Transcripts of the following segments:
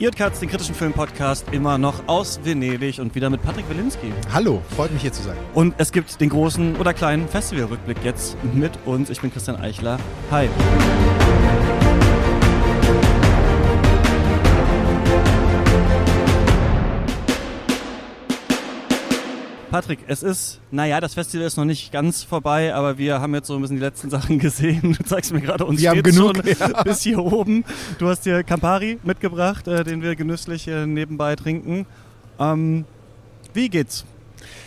Ihr Katz, den kritischen Filmpodcast, immer noch aus Venedig und wieder mit Patrick Wilinski. Hallo, freut mich hier zu sein. Und es gibt den großen oder kleinen Festivalrückblick jetzt mit uns. Ich bin Christian Eichler. Hi. Patrick, es ist, naja, das Festival ist noch nicht ganz vorbei, aber wir haben jetzt so ein bisschen die letzten Sachen gesehen. Du zeigst mir gerade uns wir haben genug, schon ja. bis hier oben. Du hast dir Campari mitgebracht, äh, den wir genüsslich äh, nebenbei trinken. Ähm, wie geht's?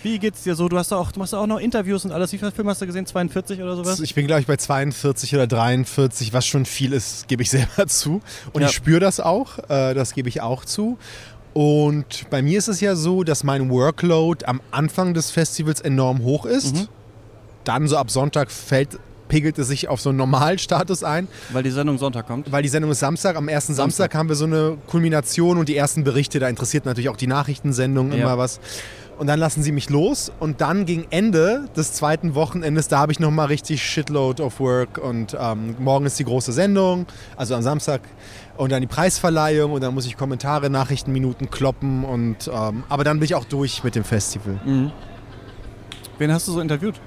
Wie geht's dir so? Du hast auch, du machst auch noch Interviews und alles. Wie viele Filme hast du gesehen? 42 oder sowas? Ich bin, glaube ich, bei 42 oder 43, was schon viel ist, gebe ich selber zu. Und ja. ich spüre das auch, äh, das gebe ich auch zu. Und bei mir ist es ja so, dass mein Workload am Anfang des Festivals enorm hoch ist. Mhm. Dann so ab Sonntag fällt, pegelt es sich auf so einen Normalstatus ein. Weil die Sendung Sonntag kommt? Weil die Sendung ist Samstag. Am ersten Samstag, Samstag haben wir so eine Kulmination und die ersten Berichte. Da interessiert natürlich auch die Nachrichtensendung ja. immer was. Und dann lassen sie mich los. Und dann gegen Ende des zweiten Wochenendes, da habe ich nochmal richtig Shitload of Work. Und ähm, morgen ist die große Sendung, also am Samstag und dann die Preisverleihung und dann muss ich Kommentare, Nachrichtenminuten kloppen und ähm, aber dann bin ich auch durch mit dem Festival. Mhm. Wen hast du so interviewt?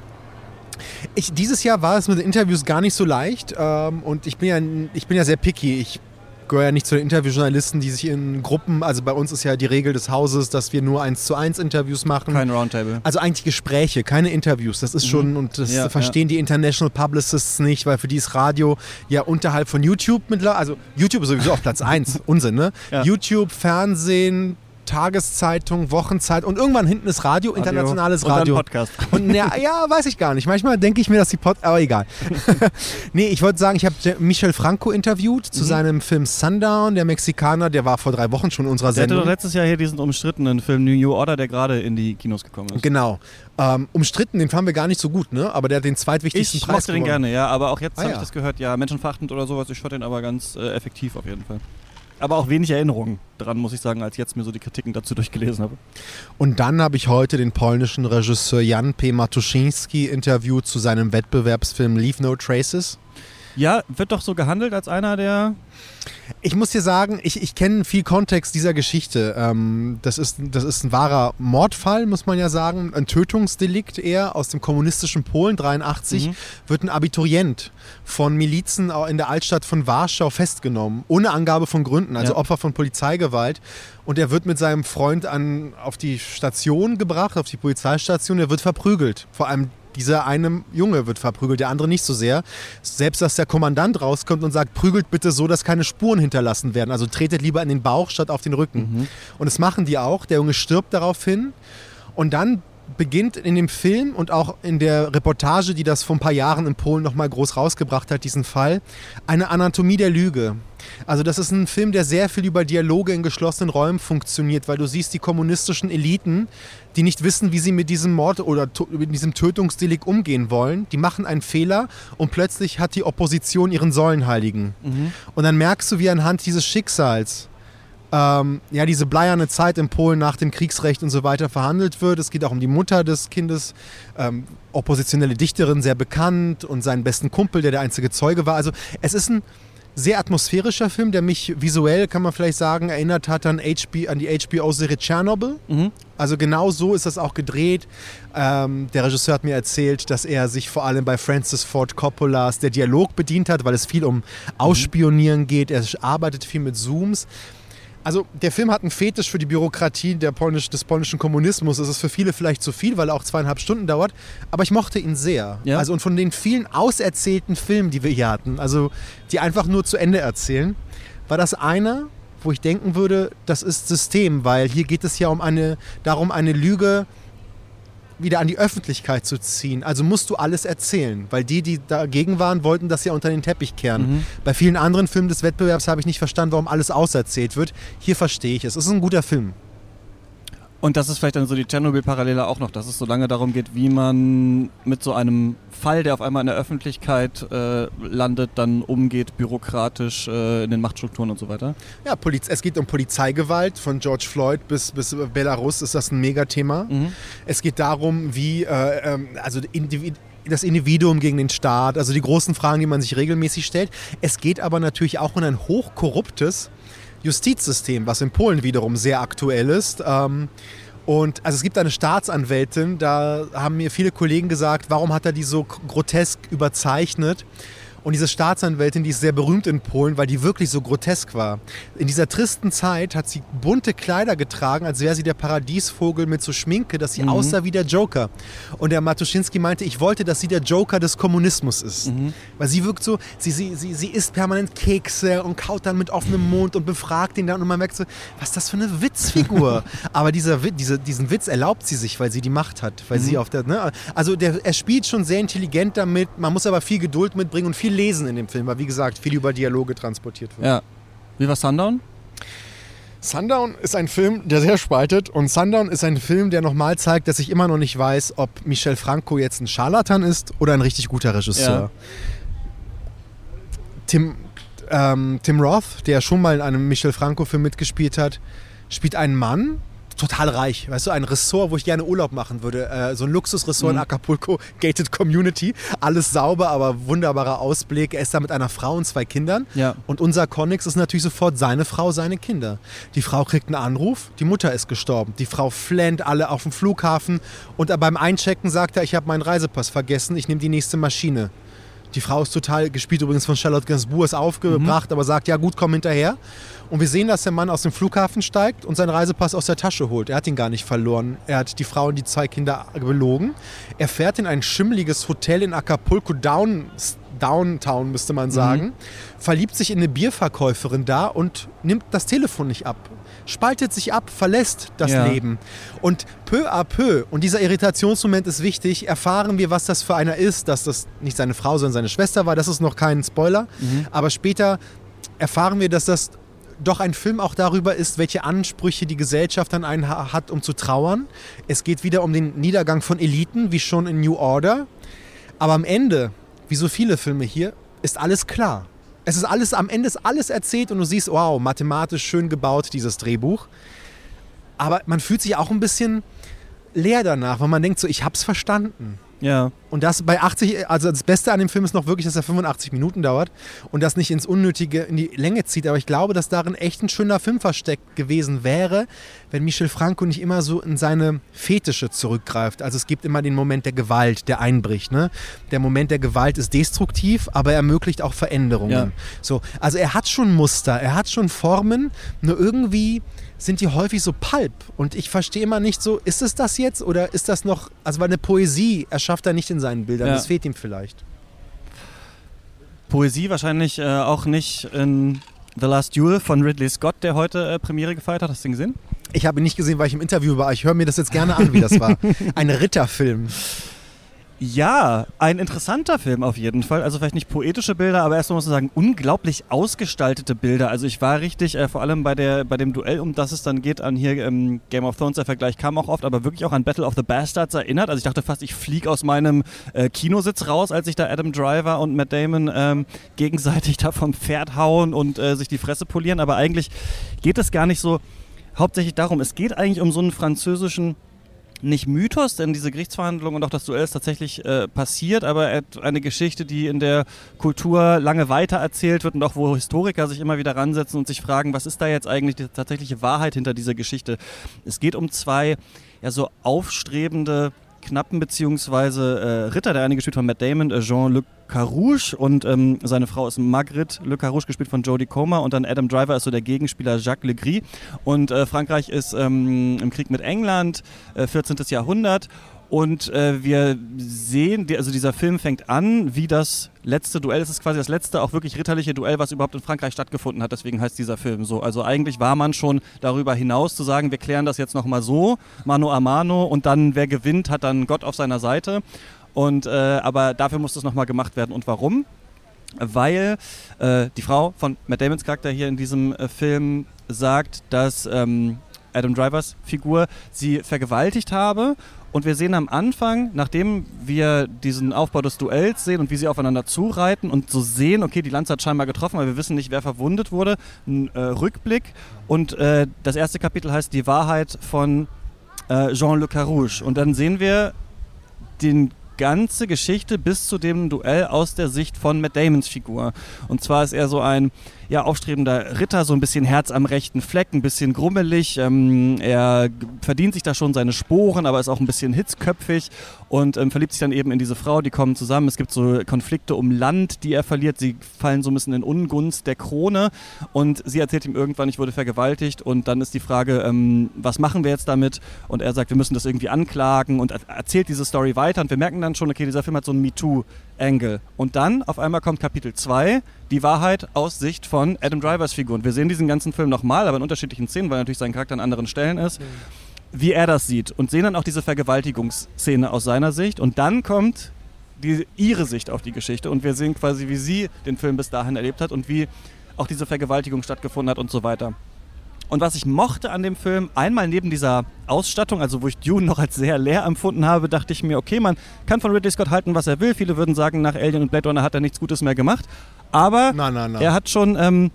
Ich, dieses Jahr war es mit den Interviews gar nicht so leicht ähm, und ich bin ja ich bin ja sehr picky. Ich gehöre ja nicht zu den Interviewjournalisten, die sich in Gruppen, also bei uns ist ja die Regel des Hauses, dass wir nur eins zu eins Interviews machen. Kein Roundtable. Also eigentlich Gespräche, keine Interviews. Das ist mhm. schon, und das ja, verstehen ja. die International Publicists nicht, weil für die ist Radio ja unterhalb von YouTube mittlerweile, also YouTube ist sowieso auf Platz 1, Unsinn, ne? Ja. YouTube, Fernsehen, Tageszeitung, Wochenzeit und irgendwann hinten ist Radio, Radio. internationales Radio. Und Podcast. Und ja, ja, weiß ich gar nicht. Manchmal denke ich mir, dass die Pod, aber egal. nee, ich wollte sagen, ich habe Michel Franco interviewt zu mhm. seinem Film Sundown, der Mexikaner, der war vor drei Wochen schon in unserer der Sendung. Der hatte doch letztes Jahr hier diesen umstrittenen Film New Order, der gerade in die Kinos gekommen ist. Genau. Ähm, umstritten, den fanden wir gar nicht so gut, ne? Aber der hat den zweitwichtigsten ich Preis Ich mochte den gerne, ja. Aber auch jetzt ah, habe ja. ich das gehört, ja, menschenverachtend oder sowas. Ich fand den aber ganz äh, effektiv auf jeden Fall aber auch wenig Erinnerungen dran, muss ich sagen, als ich jetzt mir so die Kritiken dazu durchgelesen habe. Und dann habe ich heute den polnischen Regisseur Jan P. Matuszynski interviewt zu seinem Wettbewerbsfilm Leave No Traces. Ja, wird doch so gehandelt als einer der ich muss dir sagen, ich, ich kenne viel Kontext dieser Geschichte. Ähm, das, ist, das ist ein wahrer Mordfall, muss man ja sagen. Ein Tötungsdelikt eher aus dem kommunistischen Polen 83 mhm. wird ein Abiturient von Milizen in der Altstadt von Warschau festgenommen, ohne Angabe von Gründen, also ja. Opfer von Polizeigewalt. Und er wird mit seinem Freund an, auf die Station gebracht, auf die Polizeistation. Er wird verprügelt. Vor allem dieser eine Junge wird verprügelt, der andere nicht so sehr. Selbst, dass der Kommandant rauskommt und sagt, prügelt bitte so, dass keine Spuren hinterlassen werden. Also tretet lieber in den Bauch statt auf den Rücken. Mhm. Und das machen die auch. Der Junge stirbt daraufhin. Und dann beginnt in dem Film und auch in der Reportage, die das vor ein paar Jahren in Polen nochmal groß rausgebracht hat, diesen Fall, eine Anatomie der Lüge. Also das ist ein Film, der sehr viel über Dialoge in geschlossenen Räumen funktioniert, weil du siehst die kommunistischen Eliten, die nicht wissen, wie sie mit diesem Mord oder mit diesem Tötungsdelikt umgehen wollen. Die machen einen Fehler und plötzlich hat die Opposition ihren Säulenheiligen. Mhm. Und dann merkst du, wie anhand dieses Schicksals ähm, ja, diese bleierne Zeit in Polen nach dem Kriegsrecht und so weiter verhandelt wird. Es geht auch um die Mutter des Kindes, ähm, oppositionelle Dichterin, sehr bekannt und seinen besten Kumpel, der der einzige Zeuge war. Also es ist ein sehr atmosphärischer Film, der mich visuell, kann man vielleicht sagen, erinnert hat an, HB, an die HBO-Serie Chernobyl. Mhm. Also genau so ist das auch gedreht. Ähm, der Regisseur hat mir erzählt, dass er sich vor allem bei Francis Ford Coppolas der Dialog bedient hat, weil es viel um Ausspionieren geht. Er arbeitet viel mit Zooms. Also der Film hat einen Fetisch für die Bürokratie polnisch, des polnischen Kommunismus. Es ist für viele vielleicht zu viel, weil er auch zweieinhalb Stunden dauert. Aber ich mochte ihn sehr. Ja. Also und von den vielen auserzählten Filmen, die wir hier hatten, also die einfach nur zu Ende erzählen, war das einer, wo ich denken würde, das ist System, weil hier geht es ja um eine, darum, eine Lüge wieder an die Öffentlichkeit zu ziehen. Also musst du alles erzählen, weil die, die dagegen waren, wollten das ja unter den Teppich kehren. Mhm. Bei vielen anderen Filmen des Wettbewerbs habe ich nicht verstanden, warum alles auserzählt wird. Hier verstehe ich es. Es ist ein guter Film. Und das ist vielleicht dann so die Tschernobyl-Parallele auch noch, dass es so lange darum geht, wie man mit so einem Fall, der auf einmal in der Öffentlichkeit äh, landet, dann umgeht, bürokratisch äh, in den Machtstrukturen und so weiter. Ja, Poliz es geht um Polizeigewalt, von George Floyd bis, bis Belarus ist das ein Megathema. Mhm. Es geht darum, wie, äh, ähm, also Individ das Individuum gegen den Staat, also die großen Fragen, die man sich regelmäßig stellt. Es geht aber natürlich auch um ein hochkorruptes Justizsystem, was in Polen wiederum sehr aktuell ist. Ähm, und also es gibt eine Staatsanwältin, da haben mir viele Kollegen gesagt, warum hat er die so grotesk überzeichnet? Und diese Staatsanwältin, die ist sehr berühmt in Polen, weil die wirklich so grotesk war. In dieser tristen Zeit hat sie bunte Kleider getragen, als wäre sie der Paradiesvogel mit so Schminke, dass sie mhm. aussah wie der Joker. Und der Matuszynski meinte, ich wollte, dass sie der Joker des Kommunismus ist. Mhm. Weil sie wirkt so, sie, sie, sie, sie isst permanent Kekse und kaut dann mit offenem Mund und befragt ihn dann und man merkt so, was ist das für eine Witzfigur? Aber dieser, diese, diesen Witz erlaubt sie sich, weil sie die Macht hat. Weil mhm. sie auf der, ne? Also der, er spielt schon sehr intelligent damit, man muss aber viel Geduld mitbringen und viel lesen in dem Film, weil wie gesagt, viel über Dialoge transportiert wird. Ja. Wie war Sundown? Sundown ist ein Film, der sehr spaltet und Sundown ist ein Film, der nochmal zeigt, dass ich immer noch nicht weiß, ob Michel Franco jetzt ein Scharlatan ist oder ein richtig guter Regisseur. Ja. Tim, ähm, Tim Roth, der schon mal in einem Michel Franco-Film mitgespielt hat, spielt einen Mann, total reich. Weißt du, ein Ressort, wo ich gerne Urlaub machen würde. Äh, so ein Luxusressort mhm. in Acapulco, Gated Community. Alles sauber, aber wunderbarer Ausblick. Er ist da mit einer Frau und zwei Kindern. Ja. Und unser Konix ist natürlich sofort seine Frau, seine Kinder. Die Frau kriegt einen Anruf, die Mutter ist gestorben. Die Frau flennt alle auf dem Flughafen und beim Einchecken sagt er, ich habe meinen Reisepass vergessen, ich nehme die nächste Maschine. Die Frau ist total, gespielt übrigens von Charlotte Gainsbourg, ist aufgebracht, mhm. aber sagt, ja gut, komm hinterher. Und wir sehen, dass der Mann aus dem Flughafen steigt und seinen Reisepass aus der Tasche holt. Er hat ihn gar nicht verloren. Er hat die Frau und die zwei Kinder belogen. Er fährt in ein schimmeliges Hotel in Acapulco Down, Downtown, müsste man sagen. Mhm. Verliebt sich in eine Bierverkäuferin da und nimmt das Telefon nicht ab. Spaltet sich ab, verlässt das ja. Leben. Und peu à peu, und dieser Irritationsmoment ist wichtig, erfahren wir, was das für einer ist, dass das nicht seine Frau, sondern seine Schwester war. Das ist noch kein Spoiler. Mhm. Aber später erfahren wir, dass das doch ein Film auch darüber ist, welche Ansprüche die Gesellschaft an einen hat, um zu trauern. Es geht wieder um den Niedergang von Eliten, wie schon in New Order. Aber am Ende, wie so viele Filme hier, ist alles klar. Es ist alles, am Ende ist alles erzählt und du siehst, wow, mathematisch schön gebaut, dieses Drehbuch. Aber man fühlt sich auch ein bisschen leer danach, weil man denkt so, ich hab's verstanden. Ja. Und das bei 80, also das Beste an dem Film ist noch wirklich, dass er 85 Minuten dauert und das nicht ins Unnötige in die Länge zieht. Aber ich glaube, dass darin echt ein schöner Film versteckt gewesen wäre, wenn Michel Franco nicht immer so in seine Fetische zurückgreift. Also es gibt immer den Moment der Gewalt, der einbricht. Ne? Der Moment der Gewalt ist destruktiv, aber er ermöglicht auch Veränderungen. Ja. So, also er hat schon Muster, er hat schon Formen, nur irgendwie sind die häufig so pulp. Und ich verstehe immer nicht so, ist es das jetzt oder ist das noch, also weil eine Poesie erschafft er nicht in seinen Bildern, ja. das fehlt ihm vielleicht. Poesie wahrscheinlich äh, auch nicht in The Last Duel von Ridley Scott, der heute äh, Premiere gefeiert hat. Hast du den gesehen? Ich habe ihn nicht gesehen, weil ich im Interview war. Ich höre mir das jetzt gerne an, wie das war. Ein Ritterfilm. Ja, ein interessanter Film auf jeden Fall. Also vielleicht nicht poetische Bilder, aber erstmal muss man sagen, unglaublich ausgestaltete Bilder. Also ich war richtig, äh, vor allem bei, der, bei dem Duell, um das es dann geht, an hier ähm, Game of Thrones, der Vergleich kam auch oft, aber wirklich auch an Battle of the Bastards erinnert. Also ich dachte fast, ich fliege aus meinem äh, Kinositz raus, als ich da Adam Driver und Matt Damon ähm, gegenseitig da vom Pferd hauen und äh, sich die Fresse polieren. Aber eigentlich geht es gar nicht so hauptsächlich darum. Es geht eigentlich um so einen französischen nicht Mythos, denn diese Gerichtsverhandlung und auch das Duell ist tatsächlich äh, passiert, aber eine Geschichte, die in der Kultur lange weiter erzählt wird und auch wo Historiker sich immer wieder ransetzen und sich fragen, was ist da jetzt eigentlich die tatsächliche Wahrheit hinter dieser Geschichte. Es geht um zwei ja so aufstrebende Knappen beziehungsweise äh, Ritter, der eine gespielt von Matt Damon, äh, Jean-Luc Carouche. Und ähm, seine Frau ist Margrit Le Carouche, gespielt von Jodie Comer. Und dann Adam Driver ist so der Gegenspieler Jacques Legris. Und äh, Frankreich ist ähm, im Krieg mit England, 14. Äh, Jahrhundert und äh, wir sehen, also dieser Film fängt an, wie das letzte Duell. Es ist quasi das letzte auch wirklich ritterliche Duell, was überhaupt in Frankreich stattgefunden hat. Deswegen heißt dieser Film so. Also eigentlich war man schon darüber hinaus zu sagen, wir klären das jetzt nochmal so, mano a mano, und dann wer gewinnt, hat dann Gott auf seiner Seite. Und, äh, aber dafür muss das nochmal gemacht werden. Und warum? Weil äh, die Frau von Matt Damons Charakter hier in diesem äh, Film sagt, dass ähm, Adam Drivers Figur sie vergewaltigt habe und wir sehen am Anfang, nachdem wir diesen Aufbau des Duells sehen und wie sie aufeinander zureiten und so sehen, okay, die Lanze hat scheinbar getroffen, aber wir wissen nicht, wer verwundet wurde, ein äh, Rückblick. Und äh, das erste Kapitel heißt Die Wahrheit von äh, Jean-Luc Carouche. Und dann sehen wir den ganze Geschichte bis zu dem Duell aus der Sicht von Matt Damons Figur. Und zwar ist er so ein ja, aufstrebender Ritter, so ein bisschen Herz am rechten Fleck, ein bisschen grummelig. Ähm, er verdient sich da schon seine Sporen, aber ist auch ein bisschen hitzköpfig und ähm, verliebt sich dann eben in diese Frau. Die kommen zusammen. Es gibt so Konflikte um Land, die er verliert. Sie fallen so ein bisschen in Ungunst der Krone und sie erzählt ihm irgendwann, ich wurde vergewaltigt und dann ist die Frage, ähm, was machen wir jetzt damit? Und er sagt, wir müssen das irgendwie anklagen und erzählt diese Story weiter und wir merken dann schon, okay, dieser Film hat so einen MeToo-Angle. Und dann auf einmal kommt Kapitel 2, die Wahrheit aus Sicht von Adam Drivers Figur. Und wir sehen diesen ganzen Film nochmal, aber in unterschiedlichen Szenen, weil natürlich sein Charakter an anderen Stellen ist. Mhm wie er das sieht und sehen dann auch diese Vergewaltigungsszene aus seiner Sicht und dann kommt die, ihre Sicht auf die Geschichte und wir sehen quasi, wie sie den Film bis dahin erlebt hat und wie auch diese Vergewaltigung stattgefunden hat und so weiter. Und was ich mochte an dem Film, einmal neben dieser Ausstattung, also wo ich Dune noch als sehr leer empfunden habe, dachte ich mir, okay, man kann von Ridley Scott halten, was er will. Viele würden sagen, nach Alien und Blade Runner hat er nichts Gutes mehr gemacht. Aber nein, nein, nein. er hat schon ähm,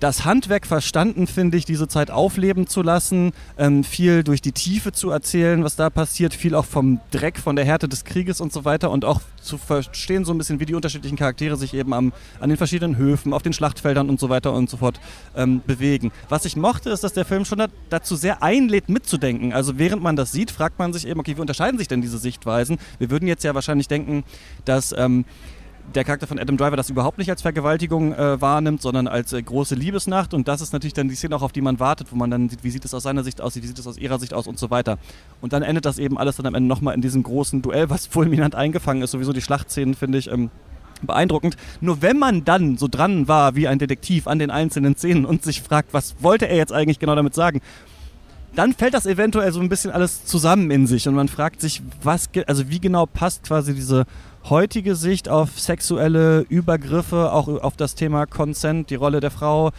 das Handwerk verstanden, finde ich, diese Zeit aufleben zu lassen, ähm, viel durch die Tiefe zu erzählen, was da passiert, viel auch vom Dreck, von der Härte des Krieges und so weiter und auch zu verstehen so ein bisschen, wie die unterschiedlichen Charaktere sich eben am, an den verschiedenen Höfen, auf den Schlachtfeldern und so weiter und so fort ähm, bewegen. Was ich mochte, ist, dass der Film schon da, dazu sehr einlädt, mitzudenken. Also während man das sieht, fragt man sich eben, okay, wie unterscheiden sich denn diese Sichtweisen? Wir würden jetzt ja wahrscheinlich denken, dass... Ähm, der Charakter von Adam Driver das überhaupt nicht als Vergewaltigung äh, wahrnimmt, sondern als äh, große Liebesnacht. Und das ist natürlich dann die Szene auch, auf die man wartet, wo man dann sieht, wie sieht es aus seiner Sicht aus, wie sieht es aus ihrer Sicht aus und so weiter. Und dann endet das eben alles dann am Ende nochmal in diesem großen Duell, was fulminant eingefangen ist. Sowieso die Schlachtszenen finde ich ähm, beeindruckend. Nur wenn man dann so dran war wie ein Detektiv an den einzelnen Szenen und sich fragt, was wollte er jetzt eigentlich genau damit sagen, dann fällt das eventuell so ein bisschen alles zusammen in sich und man fragt sich, was, also wie genau passt quasi diese heutige Sicht auf sexuelle Übergriffe, auch auf das Thema Consent, die Rolle der Frau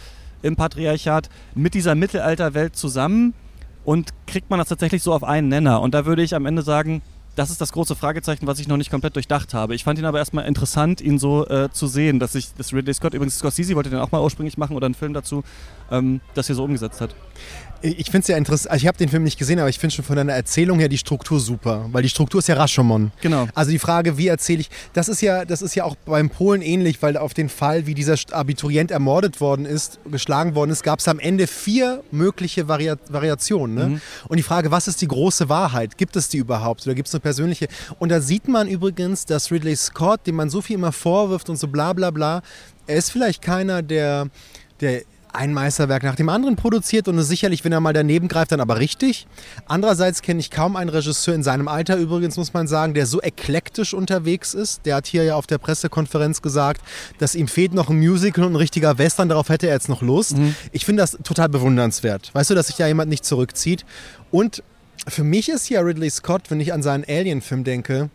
im Patriarchat mit dieser Mittelalterwelt zusammen und kriegt man das tatsächlich so auf einen Nenner. Und da würde ich am Ende sagen, das ist das große Fragezeichen, was ich noch nicht komplett durchdacht habe. Ich fand ihn aber erstmal interessant, ihn so äh, zu sehen, dass sich das Ridley Scott, übrigens Scorsese wollte den auch mal ursprünglich machen oder einen Film dazu, ähm, das hier so umgesetzt hat. Ich finde es ja interessant, also ich habe den Film nicht gesehen, aber ich finde schon von deiner Erzählung her die Struktur super, weil die Struktur ist ja Rashomon. Genau. Also die Frage, wie erzähle ich, das ist ja, das ist ja auch beim Polen ähnlich, weil auf den Fall, wie dieser Abiturient ermordet worden ist, geschlagen worden ist, gab es am Ende vier mögliche Varia Variationen. Ne? Mhm. Und die Frage, was ist die große Wahrheit? Gibt es die überhaupt oder gibt es eine persönliche? Und da sieht man übrigens, dass Ridley Scott, dem man so viel immer vorwirft und so bla bla bla, er ist vielleicht keiner, der der ein Meisterwerk nach dem anderen produziert und sicherlich, wenn er mal daneben greift, dann aber richtig. Andererseits kenne ich kaum einen Regisseur in seinem Alter übrigens, muss man sagen, der so eklektisch unterwegs ist. Der hat hier ja auf der Pressekonferenz gesagt, dass ihm fehlt noch ein Musical und ein richtiger Western, darauf hätte er jetzt noch Lust. Mhm. Ich finde das total bewundernswert. Weißt du, dass sich da jemand nicht zurückzieht? Und für mich ist ja Ridley Scott, wenn ich an seinen Alien-Film denke,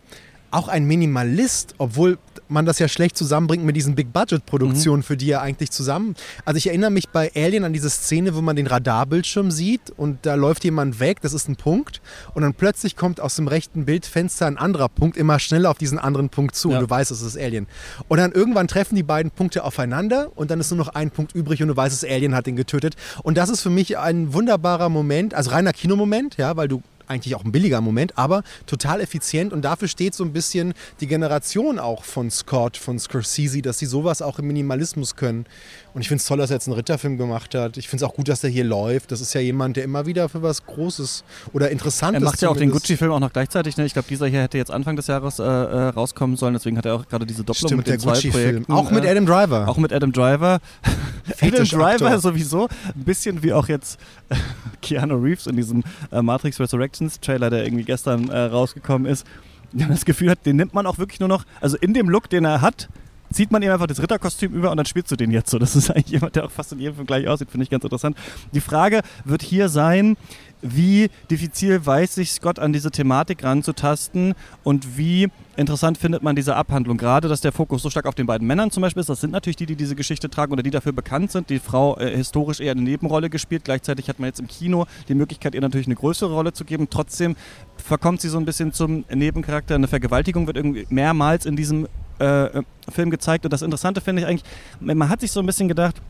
auch ein Minimalist, obwohl man das ja schlecht zusammenbringt mit diesen Big-Budget-Produktionen, mhm. für die er eigentlich zusammen. Also ich erinnere mich bei Alien an diese Szene, wo man den Radarbildschirm sieht und da läuft jemand weg, das ist ein Punkt und dann plötzlich kommt aus dem rechten Bildfenster ein anderer Punkt immer schneller auf diesen anderen Punkt zu ja. und du weißt, es ist Alien. Und dann irgendwann treffen die beiden Punkte aufeinander und dann ist nur noch ein Punkt übrig und du weißt, es Alien hat ihn getötet. Und das ist für mich ein wunderbarer Moment, also reiner Kinomoment, ja, weil du eigentlich auch ein billiger Moment, aber total effizient und dafür steht so ein bisschen die Generation auch von Scott, von Scorsese, dass sie sowas auch im Minimalismus können. Und ich finde es toll, dass er jetzt einen Ritterfilm gemacht hat. Ich finde es auch gut, dass er hier läuft. Das ist ja jemand, der immer wieder für was Großes oder Interessantes. Er macht ja auch den Gucci-Film auch noch gleichzeitig. Ne? Ich glaube, dieser hier hätte jetzt Anfang des Jahres äh, äh, rauskommen sollen. Deswegen hat er auch gerade diese Doppelung Stimmt, mit den der zwei Projekten. Auch mit äh, Adam Driver. Auch mit Adam Driver. Adam Driver sowieso. Ein bisschen wie auch jetzt Keanu Reeves in diesem äh, Matrix Resurrections Trailer, der irgendwie gestern äh, rausgekommen ist. Das Gefühl hat, den nimmt man auch wirklich nur noch, also in dem Look, den er hat, zieht man ihm einfach das Ritterkostüm über und dann spielst du den jetzt so. Das ist eigentlich jemand, der auch fast in jedem Film gleich aussieht, finde ich ganz interessant. Die Frage wird hier sein, wie diffizil weiß sich Scott an diese Thematik ranzutasten und wie interessant findet man diese Abhandlung. Gerade, dass der Fokus so stark auf den beiden Männern zum Beispiel ist. Das sind natürlich die, die diese Geschichte tragen oder die dafür bekannt sind. Die Frau äh, historisch eher eine Nebenrolle gespielt. Gleichzeitig hat man jetzt im Kino die Möglichkeit, ihr natürlich eine größere Rolle zu geben. Trotzdem verkommt sie so ein bisschen zum Nebencharakter. Eine Vergewaltigung wird irgendwie mehrmals in diesem äh, Film gezeigt. Und das Interessante finde ich eigentlich, man hat sich so ein bisschen gedacht,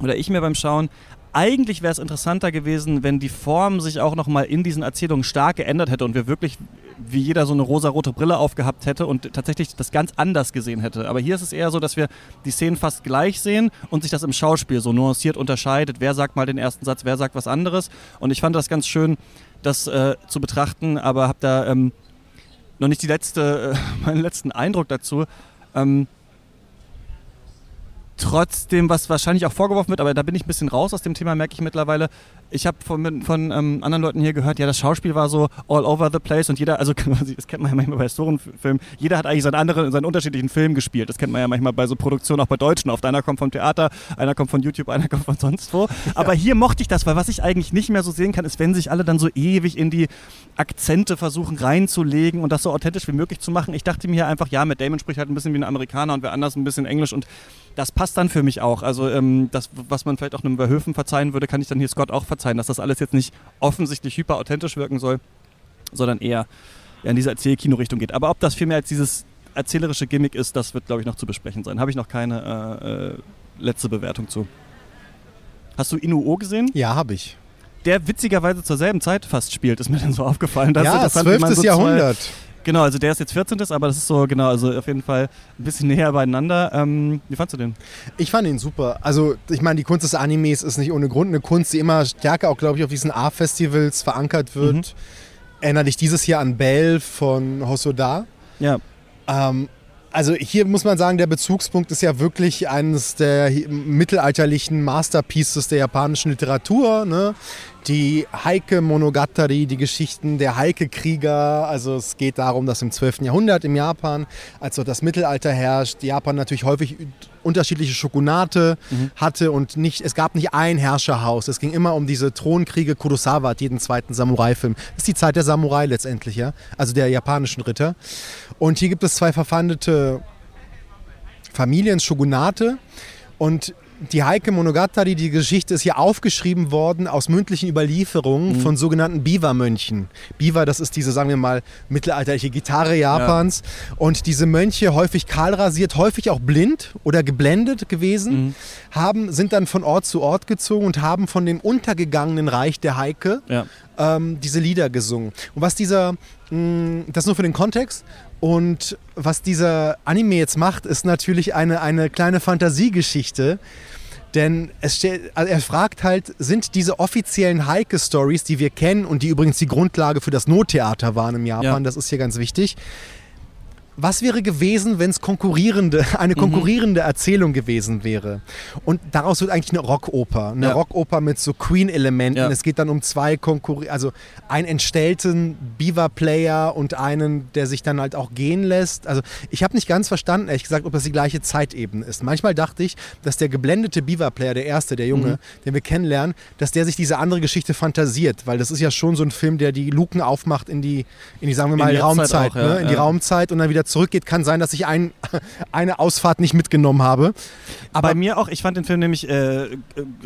oder ich mir beim Schauen, eigentlich wäre es interessanter gewesen, wenn die Form sich auch nochmal in diesen Erzählungen stark geändert hätte und wir wirklich wie jeder so eine rosarote Brille aufgehabt hätte und tatsächlich das ganz anders gesehen hätte. Aber hier ist es eher so, dass wir die Szenen fast gleich sehen und sich das im Schauspiel so nuanciert unterscheidet. Wer sagt mal den ersten Satz, wer sagt was anderes. Und ich fand das ganz schön, das äh, zu betrachten, aber habe da ähm, noch nicht die letzte, äh, meinen letzten Eindruck dazu. Ähm, trotzdem, was wahrscheinlich auch vorgeworfen wird, aber da bin ich ein bisschen raus aus dem Thema, merke ich mittlerweile. Ich habe von, von ähm, anderen Leuten hier gehört, ja, das Schauspiel war so all over the place und jeder, also das kennt man ja manchmal bei Historienfilmen, jeder hat eigentlich seinen anderen, seinen unterschiedlichen Film gespielt. Das kennt man ja manchmal bei so Produktionen, auch bei Deutschen. Oft einer kommt vom Theater, einer kommt von YouTube, einer kommt von sonst wo. Aber hier mochte ich das, weil was ich eigentlich nicht mehr so sehen kann, ist, wenn sich alle dann so ewig in die Akzente versuchen reinzulegen und das so authentisch wie möglich zu machen. Ich dachte mir einfach, ja, mit Damon spricht halt ein bisschen wie ein Amerikaner und wer anders ein bisschen Englisch und das passt dann für mich auch. Also ähm, das, was man vielleicht auch einem Verhöfen verzeihen würde, kann ich dann hier Scott auch verzeihen, dass das alles jetzt nicht offensichtlich hyper authentisch wirken soll, sondern eher in diese Erzählkino-Richtung geht. Aber ob das viel mehr als dieses erzählerische Gimmick ist, das wird, glaube ich, noch zu besprechen sein. Habe ich noch keine äh, äh, letzte Bewertung zu. Hast du Inuo gesehen? Ja, habe ich. Der witzigerweise zur selben Zeit fast spielt, ist mir dann so aufgefallen. Das ja, ist 12. So Jahrhundert. Genau, also der ist jetzt 14. aber das ist so, genau, also auf jeden Fall ein bisschen näher beieinander. Ähm, wie fandst du den? Ich fand ihn super. Also, ich meine, die Kunst des Animes ist nicht ohne Grund eine Kunst, die immer stärker auch, glaube ich, auf diesen A-Festivals verankert wird. Mhm. Erinnere dich dieses Jahr an Bell von Hosoda. Ja. Ähm, also hier muss man sagen, der Bezugspunkt ist ja wirklich eines der mittelalterlichen Masterpieces der japanischen Literatur. Ne? Die Heike Monogatari, die Geschichten der Heike-Krieger. Also es geht darum, dass im 12. Jahrhundert im Japan, als so das Mittelalter herrscht, Japan natürlich häufig unterschiedliche Shogunate mhm. hatte und nicht, es gab nicht ein Herrscherhaus. Es ging immer um diese Thronkriege. Kurosawa hat jeden zweiten Samurai-Film. Das ist die Zeit der Samurai letztendlich, ja. Also der japanischen Ritter. Und hier gibt es zwei verfandete Familien, Shogunate. Und die Heike Monogatari, die Geschichte ist hier aufgeschrieben worden aus mündlichen Überlieferungen mhm. von sogenannten Biwa-Mönchen. Biwa, das ist diese, sagen wir mal, mittelalterliche Gitarre Japans. Ja. Und diese Mönche, häufig kahlrasiert, häufig auch blind oder geblendet gewesen, mhm. haben, sind dann von Ort zu Ort gezogen und haben von dem untergegangenen Reich der Heike ja. ähm, diese Lieder gesungen. Und was dieser, mh, mm, das nur für den Kontext, und was dieser Anime jetzt macht, ist natürlich eine, eine kleine Fantasiegeschichte. Denn es also er fragt halt, sind diese offiziellen Heike-Stories, die wir kennen und die übrigens die Grundlage für das Nottheater waren im Japan, ja. das ist hier ganz wichtig, was wäre gewesen, wenn es konkurrierende, eine mhm. konkurrierende mhm. Erzählung gewesen wäre? Und daraus wird eigentlich eine Rockoper. Eine ja. Rockoper mit so Queen-Elementen. Ja. Es geht dann um zwei Konkurrenten, also einen entstellten Beaver-Player und einen, der sich dann halt auch gehen lässt. Also ich habe nicht ganz verstanden, ehrlich gesagt, ob das die gleiche Zeitebene ist. Manchmal dachte ich, dass der geblendete Beaver-Player, der erste, der Junge, mhm. den wir kennenlernen, dass der sich diese andere Geschichte fantasiert. Weil das ist ja schon so ein Film, der die Luken aufmacht in die, in die sagen wir mal, in die Raumzeit. Auch, ja. ne? In die Raumzeit und dann wieder zurückgeht, kann sein, dass ich ein, eine Ausfahrt nicht mitgenommen habe. Aber Bei mir auch, ich fand den Film nämlich äh,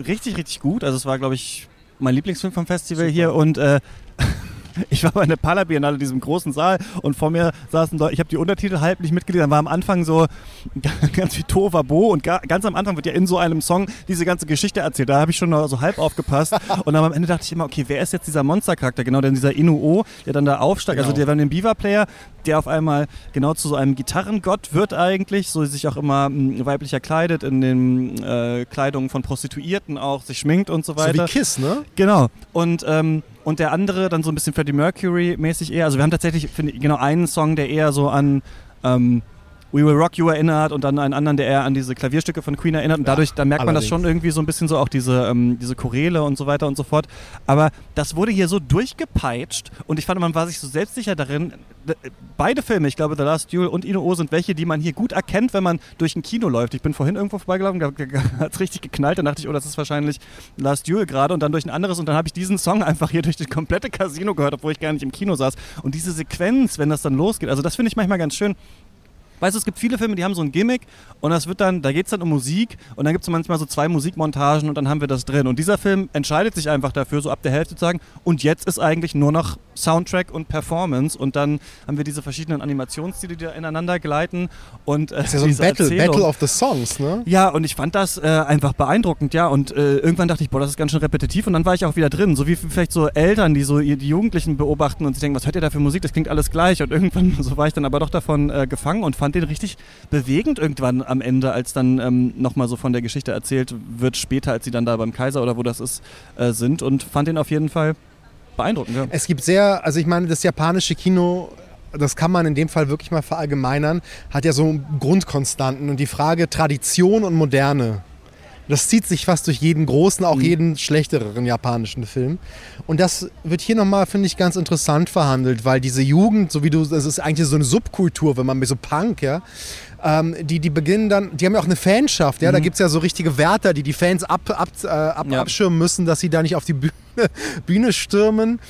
richtig, richtig gut. Also es war, glaube ich, mein Lieblingsfilm vom Festival Super. hier und äh, ich war bei einer Palabiennale in diesem großen Saal und vor mir saßen Leute, ich habe die Untertitel halb nicht mitgelesen, dann war am Anfang so ganz wie Tovabo und ganz am Anfang wird ja in so einem Song diese ganze Geschichte erzählt. Da habe ich schon so halb aufgepasst und dann am Ende dachte ich immer, okay, wer ist jetzt dieser Monstercharakter? Genau, denn dieser Inuo, der dann da aufsteigt, also genau. also der war den Beaver-Player, der auf einmal genau zu so einem Gitarrengott wird eigentlich, so sich auch immer mh, weiblicher kleidet, in den äh, Kleidungen von Prostituierten auch, sich schminkt und so weiter. So wie Kiss, ne? Genau. Und ähm, und der andere dann so ein bisschen Freddie Mercury-mäßig eher. Also wir haben tatsächlich, finde ich, genau einen Song, der eher so an ähm, We Will Rock You erinnert und dann einen anderen, der eher an diese Klavierstücke von Queen erinnert. Und dadurch, da merkt man das schon irgendwie so ein bisschen so auch diese, ähm, diese Choräle und so weiter und so fort. Aber das wurde hier so durchgepeitscht und ich fand, man war sich so selbstsicher darin. Beide Filme, ich glaube, The Last Duel und Ino O sind welche, die man hier gut erkennt, wenn man durch ein Kino läuft. Ich bin vorhin irgendwo vorbeigelaufen, hat es richtig geknallt. Dann dachte ich, oh, das ist wahrscheinlich Last Duel gerade und dann durch ein anderes und dann habe ich diesen Song einfach hier durch das komplette Casino gehört, obwohl ich gar nicht im Kino saß. Und diese Sequenz, wenn das dann losgeht, also das finde ich manchmal ganz schön Weißt du, es gibt viele Filme, die haben so ein Gimmick und das wird dann, da geht es dann um Musik und dann gibt es manchmal so zwei Musikmontagen und dann haben wir das drin. Und dieser Film entscheidet sich einfach dafür, so ab der Hälfte zu sagen, und jetzt ist eigentlich nur noch Soundtrack und Performance und dann haben wir diese verschiedenen Animationsstile, die da ineinander gleiten und äh, Das ist ja so ein Battle, Erzählung. Battle of the Songs, ne? Ja, und ich fand das äh, einfach beeindruckend, ja. Und äh, irgendwann dachte ich, boah, das ist ganz schön repetitiv. Und dann war ich auch wieder drin. So wie vielleicht so Eltern, die so die Jugendlichen beobachten und sich denken, was hört ihr da für Musik? Das klingt alles gleich. Und irgendwann, so war ich dann aber doch davon äh, gefangen und fand den richtig bewegend irgendwann am Ende, als dann ähm, nochmal so von der Geschichte erzählt wird, später, als sie dann da beim Kaiser oder wo das ist, äh, sind. Und fand den auf jeden Fall beeindruckend, ja. Es gibt sehr, also ich meine, das japanische Kino, das kann man in dem Fall wirklich mal verallgemeinern, hat ja so Grundkonstanten. Und die Frage Tradition und Moderne, das zieht sich fast durch jeden großen, auch jeden schlechteren japanischen Film. Und das wird hier nochmal, finde ich, ganz interessant verhandelt, weil diese Jugend, so wie du, das ist eigentlich so eine Subkultur, wenn man mit so Punk, ja, ähm, die, die beginnen dann, die haben ja auch eine Fanschaft, ja, da gibt es ja so richtige Wärter, die die Fans ab, ab, äh, ab, Ja. abschirmen müssen, dass sie da nicht auf die Bühne, Bühne stürmen.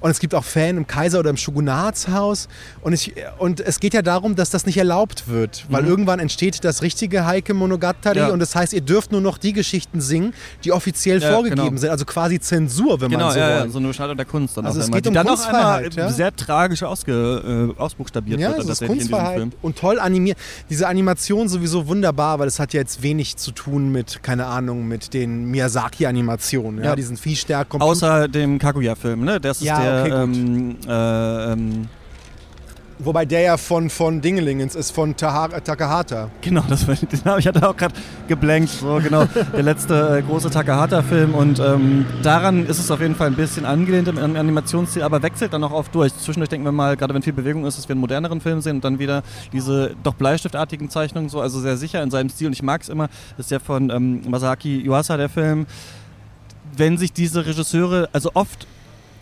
Und es gibt auch Fan im Kaiser- oder im Shogunatshaus. Und, ich, und es geht ja darum, dass das nicht erlaubt wird, weil irgendwann entsteht das richtige Heike Monogatari Mhm. Ja. und das heißt, ihr dürft nur noch die Geschichten singen, die offiziell Ja, vorgegeben genau. sind, also quasi Zensur, wenn Genau, man so ja, ja, will. so eine Beschneidung der Kunst dann Also es geht um dann Kunstfreiheit, ja? sehr tragisch ausge, äh, ausbuchstabiert Ja, wird. ist tatsächlich in diesem Kunstfreiheit und toll animiert. Diese Animation sowieso wunderbar, weil es hat ja jetzt wenig zu tun mit, keine Ahnung, mit den Miyazaki-Animationen. Ja. Ja. Die sind viel stärker. Außer dem Kaguya-Film, ne? Das ist Ja, der, okay, gut. ähm, äh, ähm, Wobei der ja von, von Dingelingens ist, von Taha Takahata. genau, das war, den habe ich hatte auch gerade geblankt, so genau, der letzte äh, große Takahata-Film und ähm, daran ist es auf jeden Fall ein bisschen angelehnt im, im Animationsstil, aber wechselt dann auch oft durch. Zwischendurch denken wir mal, gerade wenn viel Bewegung ist, dass wir einen moderneren Film sehen und dann wieder diese doch bleistiftartigen Zeichnungen, so, also sehr sicher in seinem Stil und ich mag es immer, das ist ja von ähm, Masaki Yuasa der Film, wenn sich diese Regisseure, also oft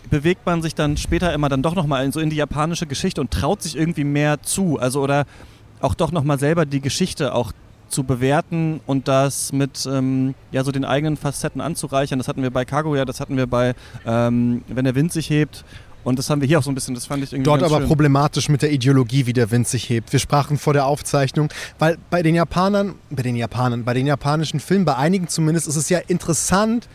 bewegt man sich dann später immer dann doch nochmal in, so in die japanische Geschichte und traut sich irgendwie mehr zu. Also oder auch doch nochmal selber die Geschichte auch zu bewerten und das mit ähm, ja, so den eigenen Facetten anzureichern. Das hatten wir bei Kaguya, das hatten wir bei ähm, Wenn der Wind sich hebt. Und das haben wir hier auch so ein bisschen, das fand ich irgendwie Dort aber schön. problematisch mit der Ideologie, wie der Wind sich hebt. Wir sprachen vor der Aufzeichnung, weil bei den Japanern, bei den Japanern, bei den japanischen Filmen, bei einigen zumindest, ist es ja interessant.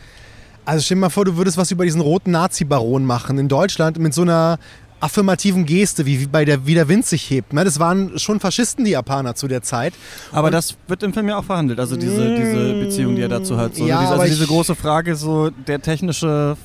Also stell dir mal vor, du würdest was über diesen roten Nazi-Baron machen in Deutschland mit so einer affirmativen Geste, wie, bei der, wie der Wind sich hebt. Ne? Das waren schon Faschisten, die Japaner zu der Zeit. Aber das wird im Film ja auch verhandelt, also diese, diese Beziehung, die er dazu hat. So, Ja, diese, also diese große Frage, so der technische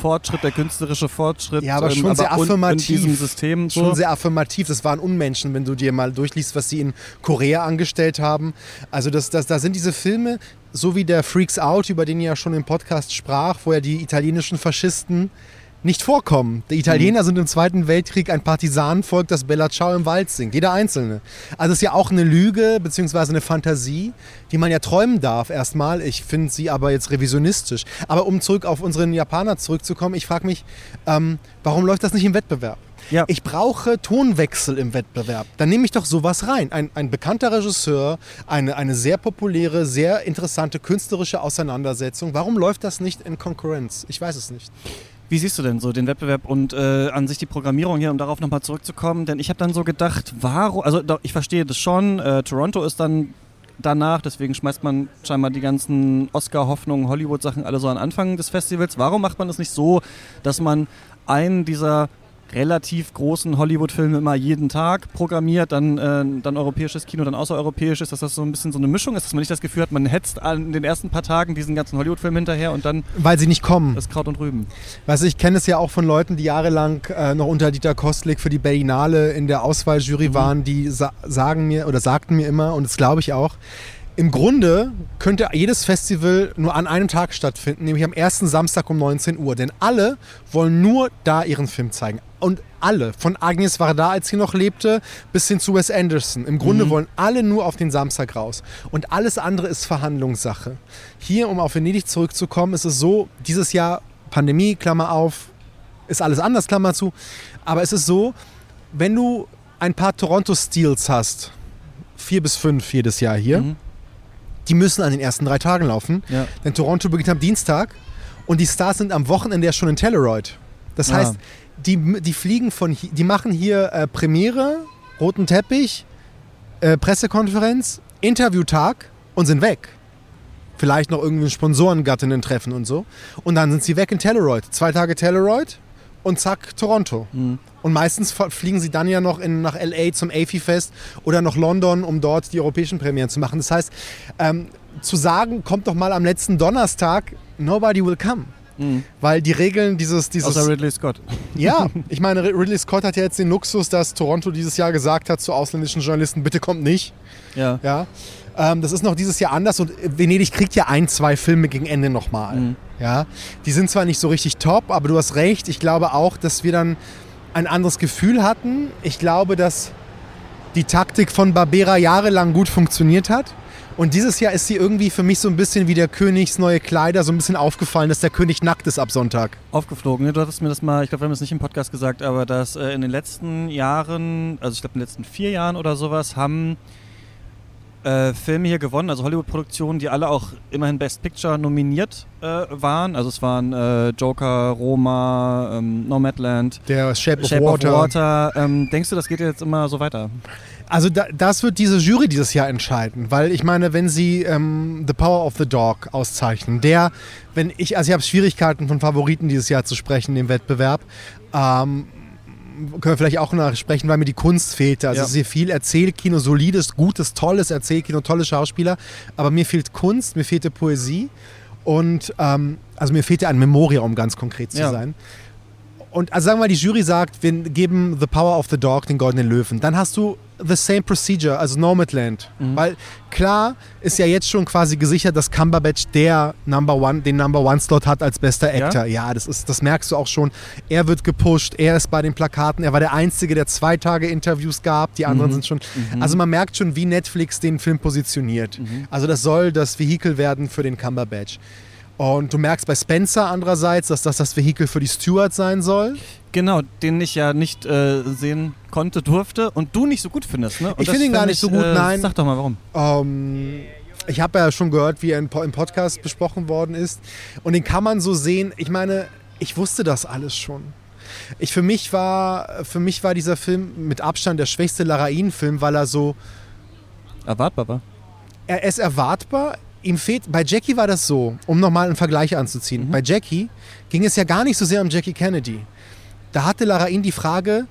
Fortschritt, der künstlerische Fortschritt, Ja, aber schon ähm, sehr affirmativ. in diesem System. So. Schon sehr affirmativ. Das waren Unmenschen, wenn du dir mal durchliest, was sie in Korea angestellt haben. Also das, das, da sind diese Filme, so wie der Freaks Out, über den ihr ja schon im Podcast sprach, wo ja die italienischen Faschisten nicht vorkommen. Die Italiener sind im Zweiten Weltkrieg ein Partisanenvolk, das Bella Ciao im Wald singt. Jeder Einzelne. Also es ist ja auch eine Lüge beziehungsweise eine Fantasie, die man ja träumen darf erstmal. Ich finde sie aber jetzt revisionistisch. Aber um zurück auf unseren Japaner zurückzukommen, ich frage mich, ähm, warum läuft das nicht im Wettbewerb? Ja. Ich brauche Tonwechsel im Wettbewerb. Dann nehme ich doch sowas rein. Ein, ein bekannter Regisseur, eine, eine sehr populäre, sehr interessante künstlerische Auseinandersetzung. Warum läuft das nicht in Konkurrenz? Ich weiß es nicht. Wie siehst du denn so den Wettbewerb und äh, an sich die Programmierung hier, um darauf nochmal zurückzukommen? Denn ich habe dann so gedacht, warum, also ich verstehe das schon, äh, Toronto ist dann danach, deswegen schmeißt man scheinbar die ganzen Oscar-Hoffnungen, Hollywood-Sachen alle so an Anfang des Festivals. Warum macht man das nicht so, dass man einen dieser relativ großen Hollywood-Filme immer jeden Tag programmiert, dann, äh, dann europäisches Kino, dann außereuropäisches, dass das so ein bisschen so eine Mischung ist, dass man nicht das Gefühl hat, man hetzt an den ersten paar Tagen diesen ganzen Hollywood-Film hinterher und dann Weil sie nicht kommen. das Kraut und Rüben. Weißt du, ich kenne es ja auch von Leuten, die jahrelang äh, noch unter Dieter Kostlik für die Berlinale in der Auswahljury Mhm. waren, die sa sagen mir oder sagten mir immer, und das glaube ich auch, im Grunde könnte jedes Festival nur an einem Tag stattfinden, nämlich am ersten Samstag um 19 Uhr. Denn alle wollen nur da ihren Film zeigen. Und alle, von Agnes Varda, als sie noch lebte, bis hin zu Wes Anderson. Im Grunde wollen alle nur auf den Samstag raus. Und alles andere ist Verhandlungssache. Hier, um auf Venedig zurückzukommen, ist es so, dieses Jahr Pandemie, Klammer auf, ist alles anders, Klammer zu. Aber es ist so, wenn du ein paar Toronto Steals hast, vier bis fünf jedes Jahr hier, Mhm. die müssen an den ersten drei Tagen laufen. Ja. Denn Toronto beginnt am Dienstag und die Stars sind am Wochenende ja schon in Telleroyd. Das Ah. heißt, die, die fliegen von hier, die machen hier äh, Premiere, roten Teppich, äh, Pressekonferenz, Interviewtag und sind weg. Vielleicht noch irgendwie Sponsorengattinnen treffen und so. Und dann sind sie weg in Teleroid. Zwei Tage Teleroid und zack, Toronto. Mhm. Und meistens fliegen sie dann ja noch in, nach LA zum AFI-Fest oder nach London, um dort die europäischen Premieren zu machen. Das heißt, ähm, zu sagen, kommt doch mal am letzten Donnerstag, nobody will come. Mhm. Weil die Regeln dieses, dieses Außer Ridley Scott. ja, ich meine, Ridley Scott hat ja jetzt den Luxus, dass Toronto dieses Jahr gesagt hat zu ausländischen Journalisten, bitte kommt nicht. Ja. Ja, ähm, das ist noch dieses Jahr anders und Venedig kriegt ja ein, zwei Filme gegen Ende nochmal. Mhm. Ja, die sind zwar nicht so richtig top, aber du hast recht. Ich glaube auch, dass wir dann ein anderes Gefühl hatten. Ich glaube, dass die Taktik von Barbera jahrelang gut funktioniert hat. Und dieses Jahr ist sie irgendwie für mich so ein bisschen wie der Königs neue Kleider, so ein bisschen aufgefallen, dass der König nackt ist ab Sonntag. Aufgeflogen. ne? Du hattest mir das mal, ich glaube, wir haben es nicht im Podcast gesagt, aber dass äh, in den letzten Jahren, also ich glaube in den letzten vier Jahren oder sowas, haben äh, Filme hier gewonnen, also Hollywood-Produktionen, die alle auch immerhin Best Picture nominiert äh, waren. Also es waren äh, Joker, Roma, ähm, Nomadland, Der Shape of Shape Water. of Water. Ähm, denkst du, das geht jetzt immer so weiter? Also da, das wird diese Jury dieses Jahr entscheiden, weil ich meine, wenn sie ähm, The Power of the Dog auszeichnen, der, wenn ich, also ich habe Schwierigkeiten von Favoriten dieses Jahr zu sprechen im Wettbewerb, ähm, können wir vielleicht auch noch sprechen, weil mir die Kunst fehlte. Also Ja. es ist viel Erzählkino, solides, gutes, tolles Erzählkino, tolle Schauspieler, aber mir fehlt Kunst, mir fehlte Poesie und ähm, also mir fehlte ein Memoria, um ganz konkret zu Ja. sein. Und also sagen wir mal, die Jury sagt, wir geben The Power of the Dog den Goldenen Löwen. Dann hast du the same procedure, also Nomadland. Mhm. Weil klar ist ja jetzt schon quasi gesichert, dass Cumberbatch der Number One, den Number One Slot hat als bester Ja? Actor. Ja, das, ist, das merkst du auch schon. Er wird gepusht, er ist bei den Plakaten, er war der Einzige, der zwei Tage Interviews gab. Die anderen Mhm. sind schon. Mhm. Also man merkt schon, wie Netflix den Film positioniert. Mhm. Also das soll das Vehikel werden für den Cumberbatch. Und du merkst bei Spencer andererseits, dass das das Vehikel für die Stewards sein soll. Genau, den ich ja nicht äh, sehen konnte, durfte und du nicht so gut findest, ne? Ich finde ihn gar nicht so gut, äh, nein. Sag doch mal, warum. Ähm, ich habe ja schon gehört, wie er im Podcast besprochen worden ist. Und den kann man so sehen. Ich meine, ich wusste das alles schon. Ich, für, mich war, für mich war dieser Film mit Abstand der schwächste Larain-Film, weil er so, Erwartbar war. er ist erwartbar. Ihm fehlt, bei Jackie war das so, um nochmal einen Vergleich anzuziehen. Mhm. Bei Jackie ging es ja gar nicht so sehr um Jackie Kennedy. Da hatte Larain die Frage,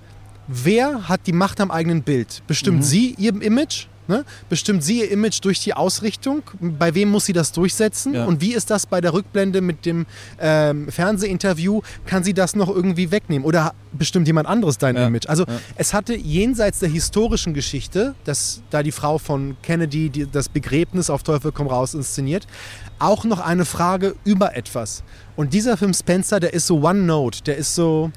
wer hat die Macht am eigenen Bild? Bestimmt Mhm. sie ihr Image? Ne? Bestimmt sie ihr Image durch die Ausrichtung? Bei wem muss sie das durchsetzen? Ja. Und wie ist das bei der Rückblende mit dem ähm, Fernsehinterview? Kann sie das noch irgendwie wegnehmen? Oder bestimmt jemand anderes dein Ja. Image? Also Ja. es hatte jenseits der historischen Geschichte, dass da die Frau von Kennedy die, das Begräbnis auf Teufel komm raus inszeniert, auch noch eine Frage über etwas. Und dieser Film Spencer, der ist so One Note, der ist so,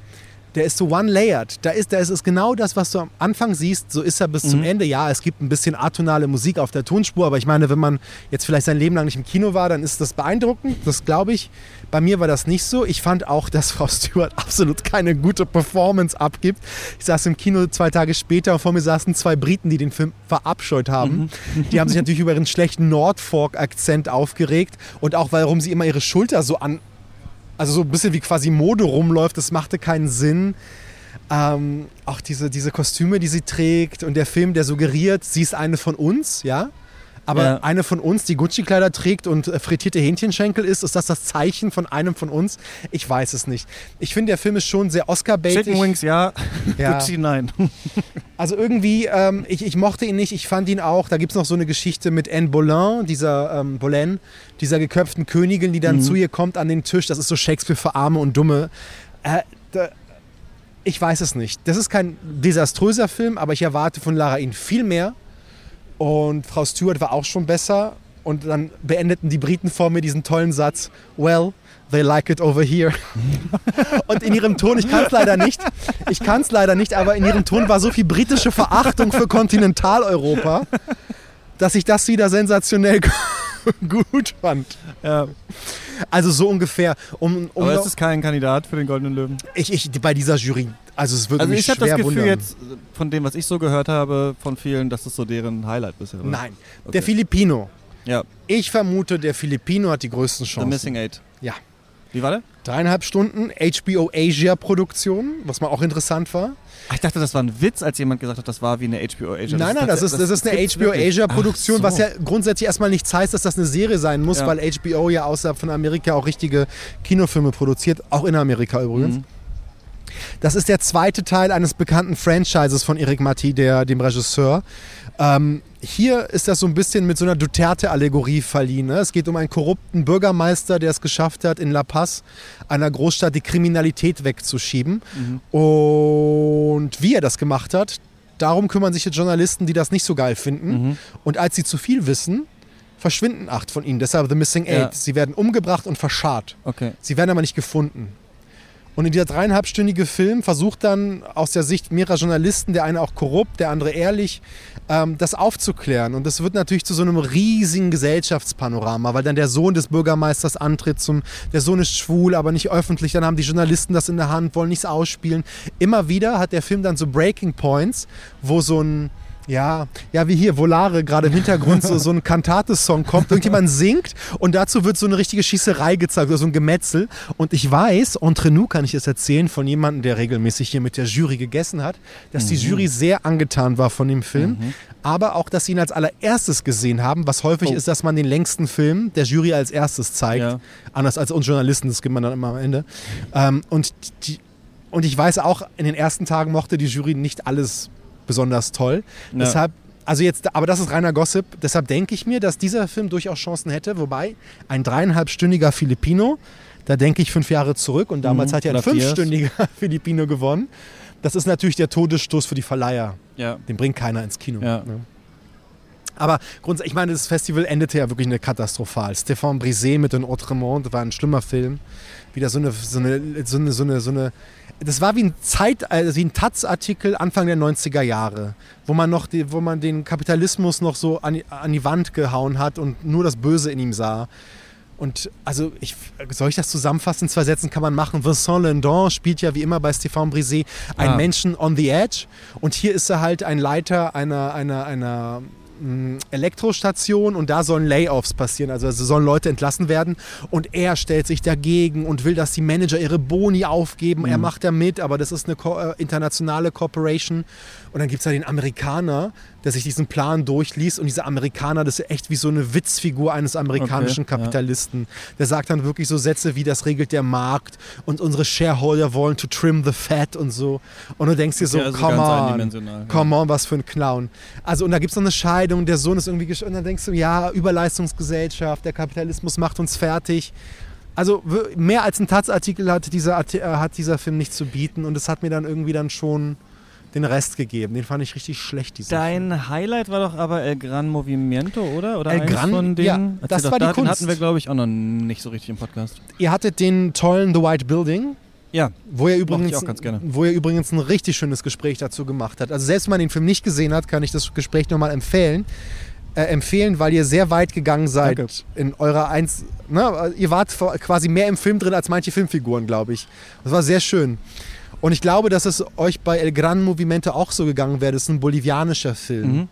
der ist so one-layered. Da ist, da ist es genau das, was du am Anfang siehst, so ist er bis zum Mhm. Ende. Ja, es gibt ein bisschen atonale Musik auf der Tonspur, aber ich meine, wenn man jetzt vielleicht sein Leben lang nicht im Kino war, dann ist das beeindruckend. Das glaube ich. Bei mir war das nicht so. Ich fand auch, dass Frau Stewart absolut keine gute Performance abgibt. Ich saß im Kino zwei Tage später und vor mir saßen zwei Briten, die den Film verabscheut haben. Die haben sich natürlich über ihren schlechten Nordfork-Akzent aufgeregt und auch, warum sie immer ihre Schulter so an, also so ein bisschen wie quasi Mode rumläuft, das machte keinen Sinn. Ähm, auch diese, diese Kostüme, die sie trägt und der Film, der suggeriert, sie ist eine von uns, ja. Aber Ja. eine von uns, die Gucci-Kleider trägt und äh, frittierte Hähnchenschenkel ist, ist das das Zeichen von einem von uns? Ich weiß es nicht. Ich finde, der Film ist schon sehr Oscar-baitig. Chicken Wings, ja. Ja. Gucci, nein. Also irgendwie, ähm, ich, ich mochte ihn nicht. Ich fand ihn auch, da gibt es noch so eine Geschichte mit Anne Boleyn, dieser ähm, Boleyn, dieser geköpften Königin, die dann Mhm. zu ihr kommt an den Tisch. Das ist so Shakespeare für Arme und Dumme. Äh, da, ich weiß es nicht. Das ist kein desaströser Film, aber ich erwarte von Lara ihn viel mehr. Und Frau Stewart war auch schon besser. Und dann beendeten die Briten vor mir diesen tollen Satz: Well, they like it over here. Und in ihrem Ton, ich kann es leider nicht, ich kann es leider nicht, aber in ihrem Ton war so viel britische Verachtung für Kontinentaleuropa, dass ich das wieder sensationell gut fand. Ja. Also so ungefähr. Um, um Aber noch- es ist kein Kandidat für den Goldenen Löwen. ich, ich, bei dieser Jury, also es würde Also mich ich habe schwer das Gefühl wundern. jetzt, von dem, was ich so gehört habe, von vielen, dass das so deren Highlight bisher war. Nein, Okay. der Filipino. Ja, Ich vermute, der Filipino hat die größten The Chancen. Missing Eight. Ja. Wie war der? Dreieinhalb Stunden HBO Asia Produktion, was mal auch interessant war. Ach, ich dachte, das war ein Witz, als jemand gesagt hat, das war wie eine HBO Asia. Nein, nein, das ist, das ist eine HBO wirklich. Asia Produktion, Ach was so. ja grundsätzlich erstmal nichts heißt, dass das eine Serie sein muss, Ja. weil HBO ja außerhalb von Amerika auch richtige Kinofilme produziert, auch in Amerika übrigens. Mhm. Das ist der zweite Teil eines bekannten Franchises von Eric Matti, der, dem Regisseur. Ähm, hier ist das so ein bisschen mit so einer Duterte-Allegorie verliehen. Ne? Es geht um einen korrupten Bürgermeister, der es geschafft hat, in La Paz, einer Großstadt, die Kriminalität wegzuschieben. Und wie er das gemacht hat, darum kümmern sich jetzt Journalisten, die das nicht so geil finden. Mhm. Und als sie zu viel wissen, verschwinden acht von ihnen. Deshalb The Missing Eight. Ja. Sie werden umgebracht und verscharrt. Okay. Sie werden aber nicht gefunden. Und in dieser dreieinhalbstündige Film versucht dann aus der Sicht mehrerer Journalisten, der eine auch korrupt, der andere ehrlich, ähm, das aufzuklären. Und das wird natürlich zu so einem riesigen Gesellschaftspanorama, weil dann der Sohn des Bürgermeisters antritt zum, der Sohn ist schwul, aber nicht öffentlich. Dann haben die Journalisten das in der Hand, wollen nichts ausspielen. Immer wieder hat der Film dann so Breaking Points, wo so ein ja, ja, wie hier, Volare gerade im Hintergrund so, so ein Kantate-Song kommt, irgendjemand singt und dazu wird so eine richtige Schießerei gezeigt oder so ein Gemetzel. Und ich weiß, entre nous kann ich es erzählen von jemandem, der regelmäßig hier mit der Jury gegessen hat, dass die Jury sehr angetan war von dem Film, aber auch, dass sie ihn als allererstes gesehen haben, was häufig Oh. ist, dass man den längsten Film der Jury als erstes zeigt. Ja. Anders als uns Journalisten, das gibt man dann immer am Ende. Ähm, und, die, und ich weiß auch, in den ersten Tagen mochte die Jury nicht alles besonders toll. Ja. Deshalb, also jetzt, aber das ist reiner Gossip. Deshalb denke ich mir, dass dieser Film durchaus Chancen hätte. Wobei ein dreieinhalbstündiger Filipino, da denke ich fünf Jahre zurück und damals Mhm, hat ja ein fünfstündiger Filipino gewonnen. Das ist natürlich der Todesstoß für die Verleiher. Ja. Den bringt keiner ins Kino. Ja. Ne? Aber grundsätzlich, ich meine, das Festival endete ja wirklich eine katastrophal. Stéphane Brisé mit den Autrement war ein schlimmer Film. Wieder so eine, so eine, so eine, so eine, so eine das war wie ein Zeit, also wie ein Taz-Artikel Anfang der 90er Jahre, wo man noch, die, wo man den Kapitalismus noch so an, die- an die Wand gehauen hat und nur das Böse in ihm sah. Und also, ich, soll ich das zusammenfassen? In zwei Sätzen kann man machen. Vincent Lindon spielt ja wie immer bei Stéphane Brisé einen Ah. Menschen on the edge. Und hier ist er halt ein Leiter einer, einer, einer Elektrostation und da sollen Layoffs passieren. Also sollen Leute entlassen werden. Und er stellt sich dagegen und will, dass die Manager ihre Boni aufgeben. Er macht da mit, aber das ist eine äh, internationale Corporation. Und dann gibt es da den Amerikaner, der sich diesen Plan durchliest. Und dieser Amerikaner, das ist echt wie so eine Witzfigur eines amerikanischen Okay, ja. Kapitalisten. Der sagt dann wirklich so Sätze wie, das regelt der Markt und unsere Shareholder wollen to trim the fat und so. Und du denkst dir so, Ja, also come on, eindimensional, ja. come on, was für ein Clown. Also und da gibt es noch eine Scheidung, der Sohn ist irgendwie und dann denkst du, ja, Überleistungsgesellschaft, der Kapitalismus macht uns fertig. Also mehr als ein Taz-Artikel hat dieser, äh, hat dieser Film nicht zu bieten und es hat mir dann irgendwie dann schon den Rest gegeben. Den fand ich richtig schlecht, diesen Film. Dein Highlight war doch aber El Gran Movimiento, oder? Oder El Gran- von denen? ja, das doch, war die da- Den Kunst. hatten wir, glaube ich, auch noch nicht so richtig im Podcast. Ihr hattet den tollen The White Building, Ja, wo er ich übrigens, auch ganz gerne. wo er übrigens ein richtig schönes Gespräch dazu gemacht hat. Also selbst wenn man den Film nicht gesehen hat, kann ich das Gespräch nochmal empfehlen. Äh, empfehlen, weil ihr sehr weit gegangen seid Danke. in eurer Eins. Ne, ihr wart quasi mehr im Film drin als manche Filmfiguren, glaube ich. Das war sehr schön. Und ich glaube, dass es euch bei El Gran Movimento auch so gegangen wäre. Das ist ein bolivianischer Film. Mhm.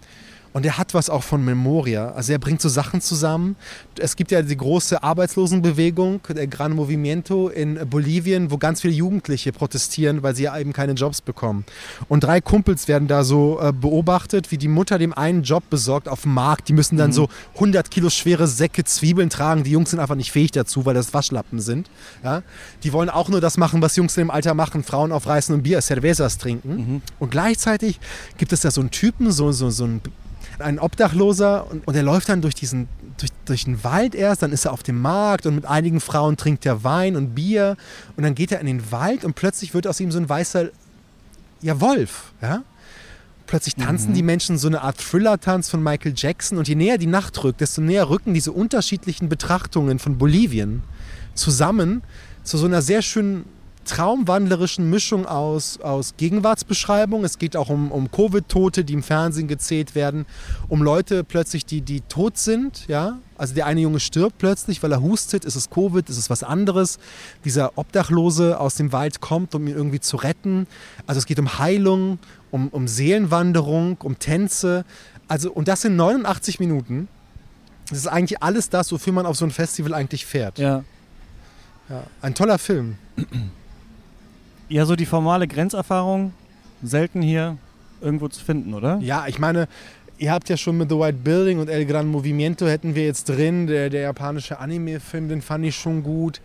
Und er hat was auch von Memoria. Also er bringt so Sachen zusammen. Es gibt ja die große Arbeitslosenbewegung, der Gran Movimiento in Bolivien, wo ganz viele Jugendliche protestieren, weil sie ja eben keine Jobs bekommen. Und drei Kumpels werden da so äh, beobachtet, wie die Mutter dem einen Job besorgt auf dem Markt. Die müssen dann so 100 Kilo schwere Säcke Zwiebeln tragen. Die Jungs sind einfach nicht fähig dazu, weil das Waschlappen sind. Ja? Die wollen auch nur das machen, was Jungs in dem Alter machen. Frauen aufreißen und Bier, Cervezas trinken. Und gleichzeitig gibt es da so einen Typen, so, so, so einen ein Obdachloser und, und er läuft dann durch diesen durch, durch den Wald erst, dann ist er auf dem Markt und mit einigen Frauen trinkt er Wein und Bier und dann geht er in den Wald und plötzlich wird aus ihm so ein weißer ja Wolf, ja? Plötzlich tanzen die Menschen so eine Art Thriller-Tanz von Michael Jackson und je näher die Nacht rückt, desto näher rücken diese unterschiedlichen Betrachtungen von Bolivien zusammen zu so einer sehr schönen traumwandlerischen Mischung aus, aus Gegenwartsbeschreibung. Es geht auch um, um Covid-Tote, die im Fernsehen gezählt werden, um Leute plötzlich, die, die tot sind. Ja? Also der eine Junge stirbt plötzlich, weil er hustet. Ist es Covid? Ist es was anderes? Dieser Obdachlose aus dem Wald kommt, um ihn irgendwie zu retten. Also es geht um Heilung, um, um Seelenwanderung, um Tänze. Also, und das in 89 Minuten. Das ist eigentlich alles das, wofür man auf so ein Festival eigentlich fährt. Ja. Ja, ein toller Film. Ja, so die formale Grenzerfahrung selten hier irgendwo zu finden, oder? Ja, ich meine, ihr habt ja schon mit The White Building und El Gran Movimiento hätten wir jetzt drin. Der, der japanische Anime-Film, den fand ich schon gut.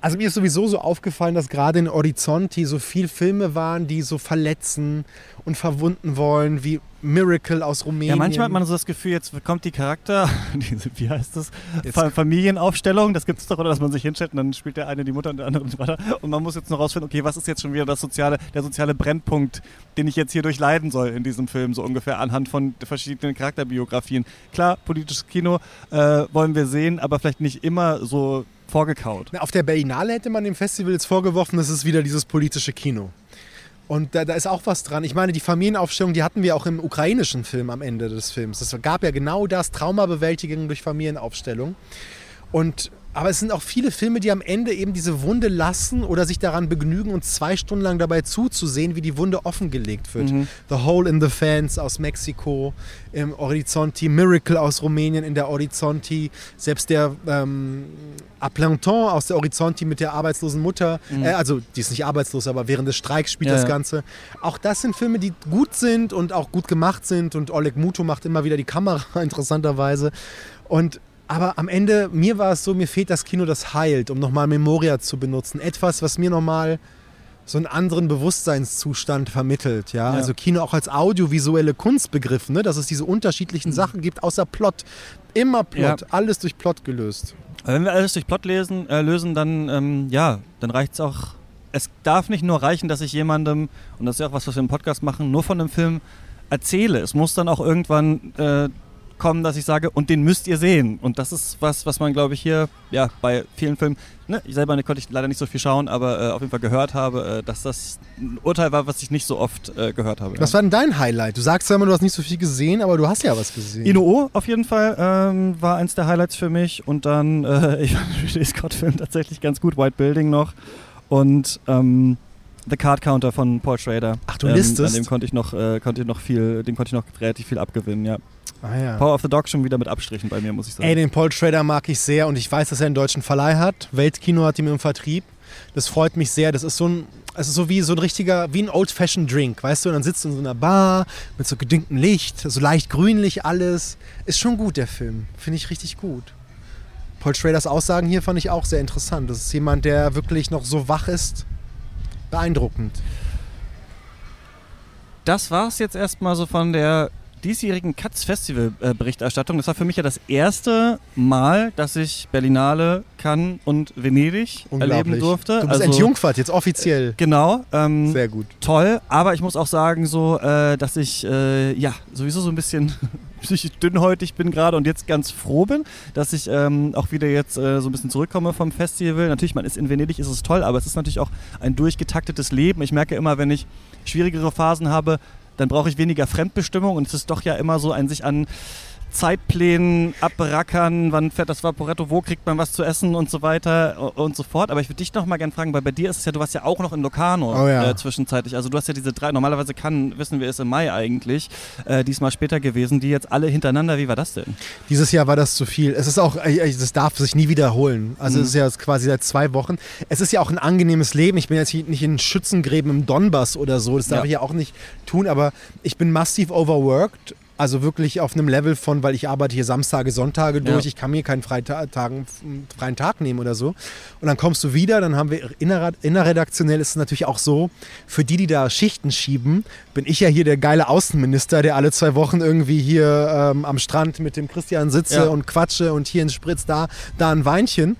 Also mir ist sowieso so aufgefallen, dass gerade in Horizonti so viele Filme waren, die so verletzen und verwunden wollen, wie Miracle aus Rumänien. Ja, manchmal hat man so das Gefühl, jetzt kommt die Charakter, diese, wie heißt das, Fa Familienaufstellung, das gibt es doch, oder dass man sich hinstellt und dann spielt der eine die Mutter und der andere den Vater und man muss jetzt noch rausfinden, okay, was ist jetzt schon wieder das soziale, der soziale Brennpunkt, den ich jetzt hier durchleiden soll in diesem Film, so ungefähr anhand von verschiedenen Charakterbiografien. Klar, politisches Kino äh, wollen wir sehen, aber vielleicht nicht immer so vorgekaut. Auf der Berlinale hätte man dem Festival jetzt vorgeworfen, das ist wieder dieses politische Kino. Und da, da, ist auch was dran. Ich meine, die Familienaufstellung, die hatten wir auch im ukrainischen Film am Ende des Films. Es gab ja genau das, Traumabewältigung durch Familienaufstellung. Und aber es sind auch viele Filme, die am Ende eben diese Wunde lassen oder sich daran begnügen, uns zwei Stunden lang dabei zuzusehen, wie die Wunde offengelegt wird. Mhm. The Hole in the Fence aus Mexiko, im Horizonti, Miracle aus Rumänien in der Horizonti, selbst der ähm, Aplanton aus der Horizonti mit der arbeitslosen Mutter, mhm. äh, also die ist nicht arbeitslos, aber während des Streiks spielt ja, das Ganze. Auch das sind Filme, die gut sind und auch gut gemacht sind und Oleg Muto macht immer wieder die Kamera, interessanterweise. Und aber am Ende, mir war es so, mir fehlt das Kino, das heilt, um nochmal Memoria zu benutzen. Etwas, was mir nochmal so einen anderen Bewusstseinszustand vermittelt. Ja? ja? Also Kino auch als audiovisuelle Kunst begriffen, ne? dass es diese unterschiedlichen Sachen gibt, außer Plot. Immer Plot, ja. alles durch Plot gelöst. Wenn wir alles durch Plot lesen, äh, lösen, dann ähm, ja, dann reicht es auch. Es darf nicht nur reichen, dass ich jemandem, und das ist ja auch was, was wir im Podcast machen, nur von einem Film erzähle. Es muss dann auch irgendwann äh, kommen, dass ich sage, und den müsst ihr sehen. Und das ist was, was man, glaube ich, hier ja, bei vielen Filmen, ne, ich selber konnte ich leider nicht so viel schauen, aber äh, auf jeden Fall gehört habe, äh, dass das ein Urteil war, was ich nicht so oft äh, gehört habe. Was ja. war denn dein Highlight? Du sagst ja immer, du hast nicht so viel gesehen, aber du hast ja was gesehen. Inoo auf jeden Fall ähm, war eins der Highlights für mich. Und dann, äh, ich fand den Ridley Scott-Film tatsächlich ganz gut, White Building noch. Und ähm, The Card Counter von Paul Schrader. Ach, du listest? Ähm, an dem konnte ich noch, äh, konnte ich noch viel, dem konnte ich noch relativ viel abgewinnen, ja. Ah, ja. Power of the Dog schon wieder mit Abstrichen bei mir, muss ich sagen. Ey, den Paul Schrader mag ich sehr und ich weiß, dass er einen deutschen Verleih hat. Weltkino hat ihn im Vertrieb. Das freut mich sehr. Das ist so ein, es ist so wie so ein richtiger, wie ein Old-Fashioned Drink, weißt du? Und dann sitzt du in so einer Bar mit so gedüngtem Licht, so leicht grünlich alles. Ist schon gut, der Film. Finde ich richtig gut. Paul Schraders Aussagen hier fand ich auch sehr interessant. Das ist jemand, der wirklich noch so wach ist beeindruckend. Das war es jetzt erstmal so von der diesjährigen Katz Festival äh, Berichterstattung. Das war für mich ja das erste Mal, dass ich Berlinale, Cannes und Venedig erleben durfte. Du bist also, entjungfert, jetzt offiziell. Genau. Ähm, Sehr gut. Toll, aber ich muss auch sagen, so, äh, dass ich äh, ja sowieso so ein bisschen psychisch dünnhäutig bin gerade und jetzt ganz froh bin, dass ich ähm, auch wieder jetzt äh, so ein bisschen zurückkomme vom Festival. Natürlich, man ist in Venedig, ist es toll, aber es ist natürlich auch ein durchgetaktetes Leben. Ich merke immer, wenn ich schwierigere Phasen habe, dann brauche ich weniger Fremdbestimmung und es ist doch ja immer so ein sich an Zeitplänen abrackern, wann fährt das Vaporetto, wo kriegt man was zu essen und so weiter und so fort. Aber ich würde dich noch mal gerne fragen, weil bei dir ist es ja, du warst ja auch noch in Locarno oh ja. äh, zwischenzeitlich. Also du hast ja diese drei, normalerweise kann, wissen wir es im Mai eigentlich, äh, diesmal später gewesen, die jetzt alle hintereinander. Wie war das denn? Dieses Jahr war das zu viel. Es ist auch, es darf sich nie wiederholen. Also mhm. es ist ja quasi seit zwei Wochen. Es ist ja auch ein angenehmes Leben. Ich bin jetzt nicht in Schützengräben im Donbass oder so. Das darf ja. ich ja auch nicht tun. Aber ich bin massiv overworked also wirklich auf einem Level von, weil ich arbeite hier Samstage, Sonntage durch, ja. ich kann mir keinen Freitag, freien Tag nehmen oder so. Und dann kommst du wieder, dann haben wir inner, innerredaktionell ist es natürlich auch so, für die, die da Schichten schieben, bin ich ja hier der geile Außenminister, der alle zwei Wochen irgendwie hier ähm, am Strand mit dem Christian sitze ja. und quatsche und hier ein Spritz, da, da ein Weinchen.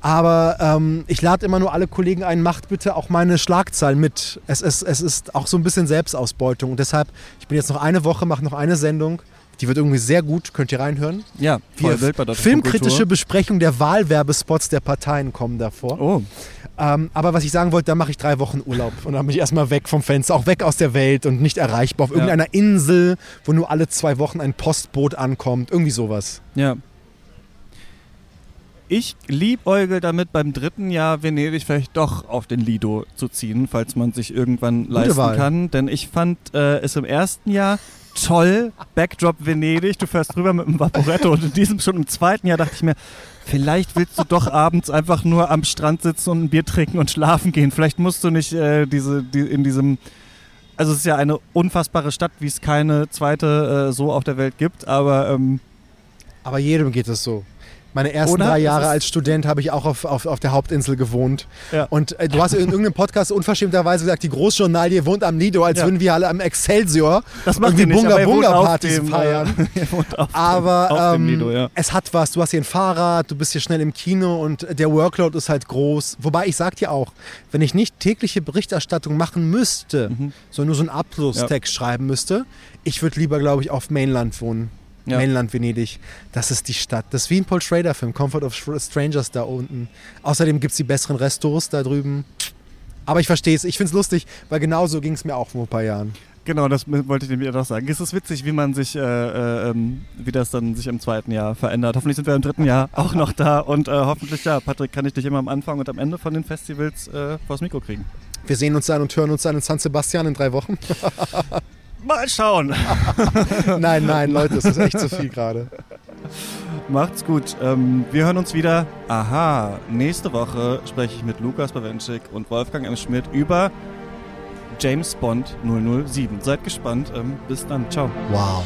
Aber ähm, ich lade immer nur alle Kollegen ein, macht bitte auch meine Schlagzeilen mit. Es, es, es ist auch so ein bisschen Selbstausbeutung. Und deshalb, ich bin jetzt noch eine Woche, mache noch eine Sendung Sendung. Die wird irgendwie sehr gut, könnt ihr reinhören. Ja, bei Filmkritische Besprechung der Wahlwerbespots der Parteien kommen davor. Oh. Ähm, aber was ich sagen wollte, da mache ich drei Wochen Urlaub und dann bin ich erstmal weg vom Fenster, auch weg aus der Welt und nicht erreichbar auf irgendeiner ja. Insel, wo nur alle zwei Wochen ein Postboot ankommt. Irgendwie sowas. Ja. Ich liebäugel damit beim dritten Jahr Venedig vielleicht doch auf den Lido zu ziehen, falls man sich irgendwann Gute leisten Wahl. kann. Denn ich fand äh, es im ersten Jahr toll, Backdrop Venedig, du fährst rüber mit dem Vaporetto und in diesem schon im zweiten Jahr dachte ich mir, vielleicht willst du doch abends einfach nur am Strand sitzen und ein Bier trinken und schlafen gehen. Vielleicht musst du nicht äh, diese, die, in diesem. Also es ist ja eine unfassbare Stadt, wie es keine zweite äh, so auf der Welt gibt, aber ähm, Aber jedem geht es so. Meine ersten Oder? drei Jahre als Student habe ich auch auf, auf, auf der Hauptinsel gewohnt. Ja. Und äh, du hast in irgendeinem Podcast unverschämterweise gesagt, die Großjournalie wohnt am Nido, als Ja. würden wir alle am Excelsior das macht irgendwie Bunga-Bunga-Partys feiern. Äh, wohnt auf Aber ähm, Lido, ja. es hat was. Du hast hier ein Fahrrad, du bist hier schnell im Kino und der Workload ist halt groß. Wobei ich sag dir auch, wenn ich nicht tägliche Berichterstattung machen müsste, Mhm. sondern nur so einen Abschlusstext schreiben müsste, ich würde lieber, glaube ich, auf Mainland wohnen. Ja. Mainland Venedig. Das ist die Stadt. Das ist wie ein Paul Schrader-Film, Comfort of Strangers da unten. Außerdem gibt es die besseren Restos da drüben. Aber ich verstehe es. Ich finde es lustig, weil genau so ging es mir auch vor ein paar Jahren. Genau, das wollte ich nämlich auch sagen. Es ist witzig, wie man sich, äh, äh, ähm, wie das dann sich im zweiten Jahr verändert. Hoffentlich sind wir im dritten Jahr auch noch da und äh, hoffentlich, ja, Patrick, kann ich dich immer am Anfang und am Ende von den Festivals äh, vors Mikro kriegen. Wir sehen uns dann und hören uns dann in San Sebastian in drei Wochen. Mal schauen. nein, nein, Leute, es ist echt zu viel gerade. Macht's gut. Ähm, wir hören uns wieder. Aha, nächste Woche spreche ich mit Lukas Bawenschik und Wolfgang M. Schmidt über James Bond 007. Seid gespannt. Ähm, bis dann. Ciao. Wow.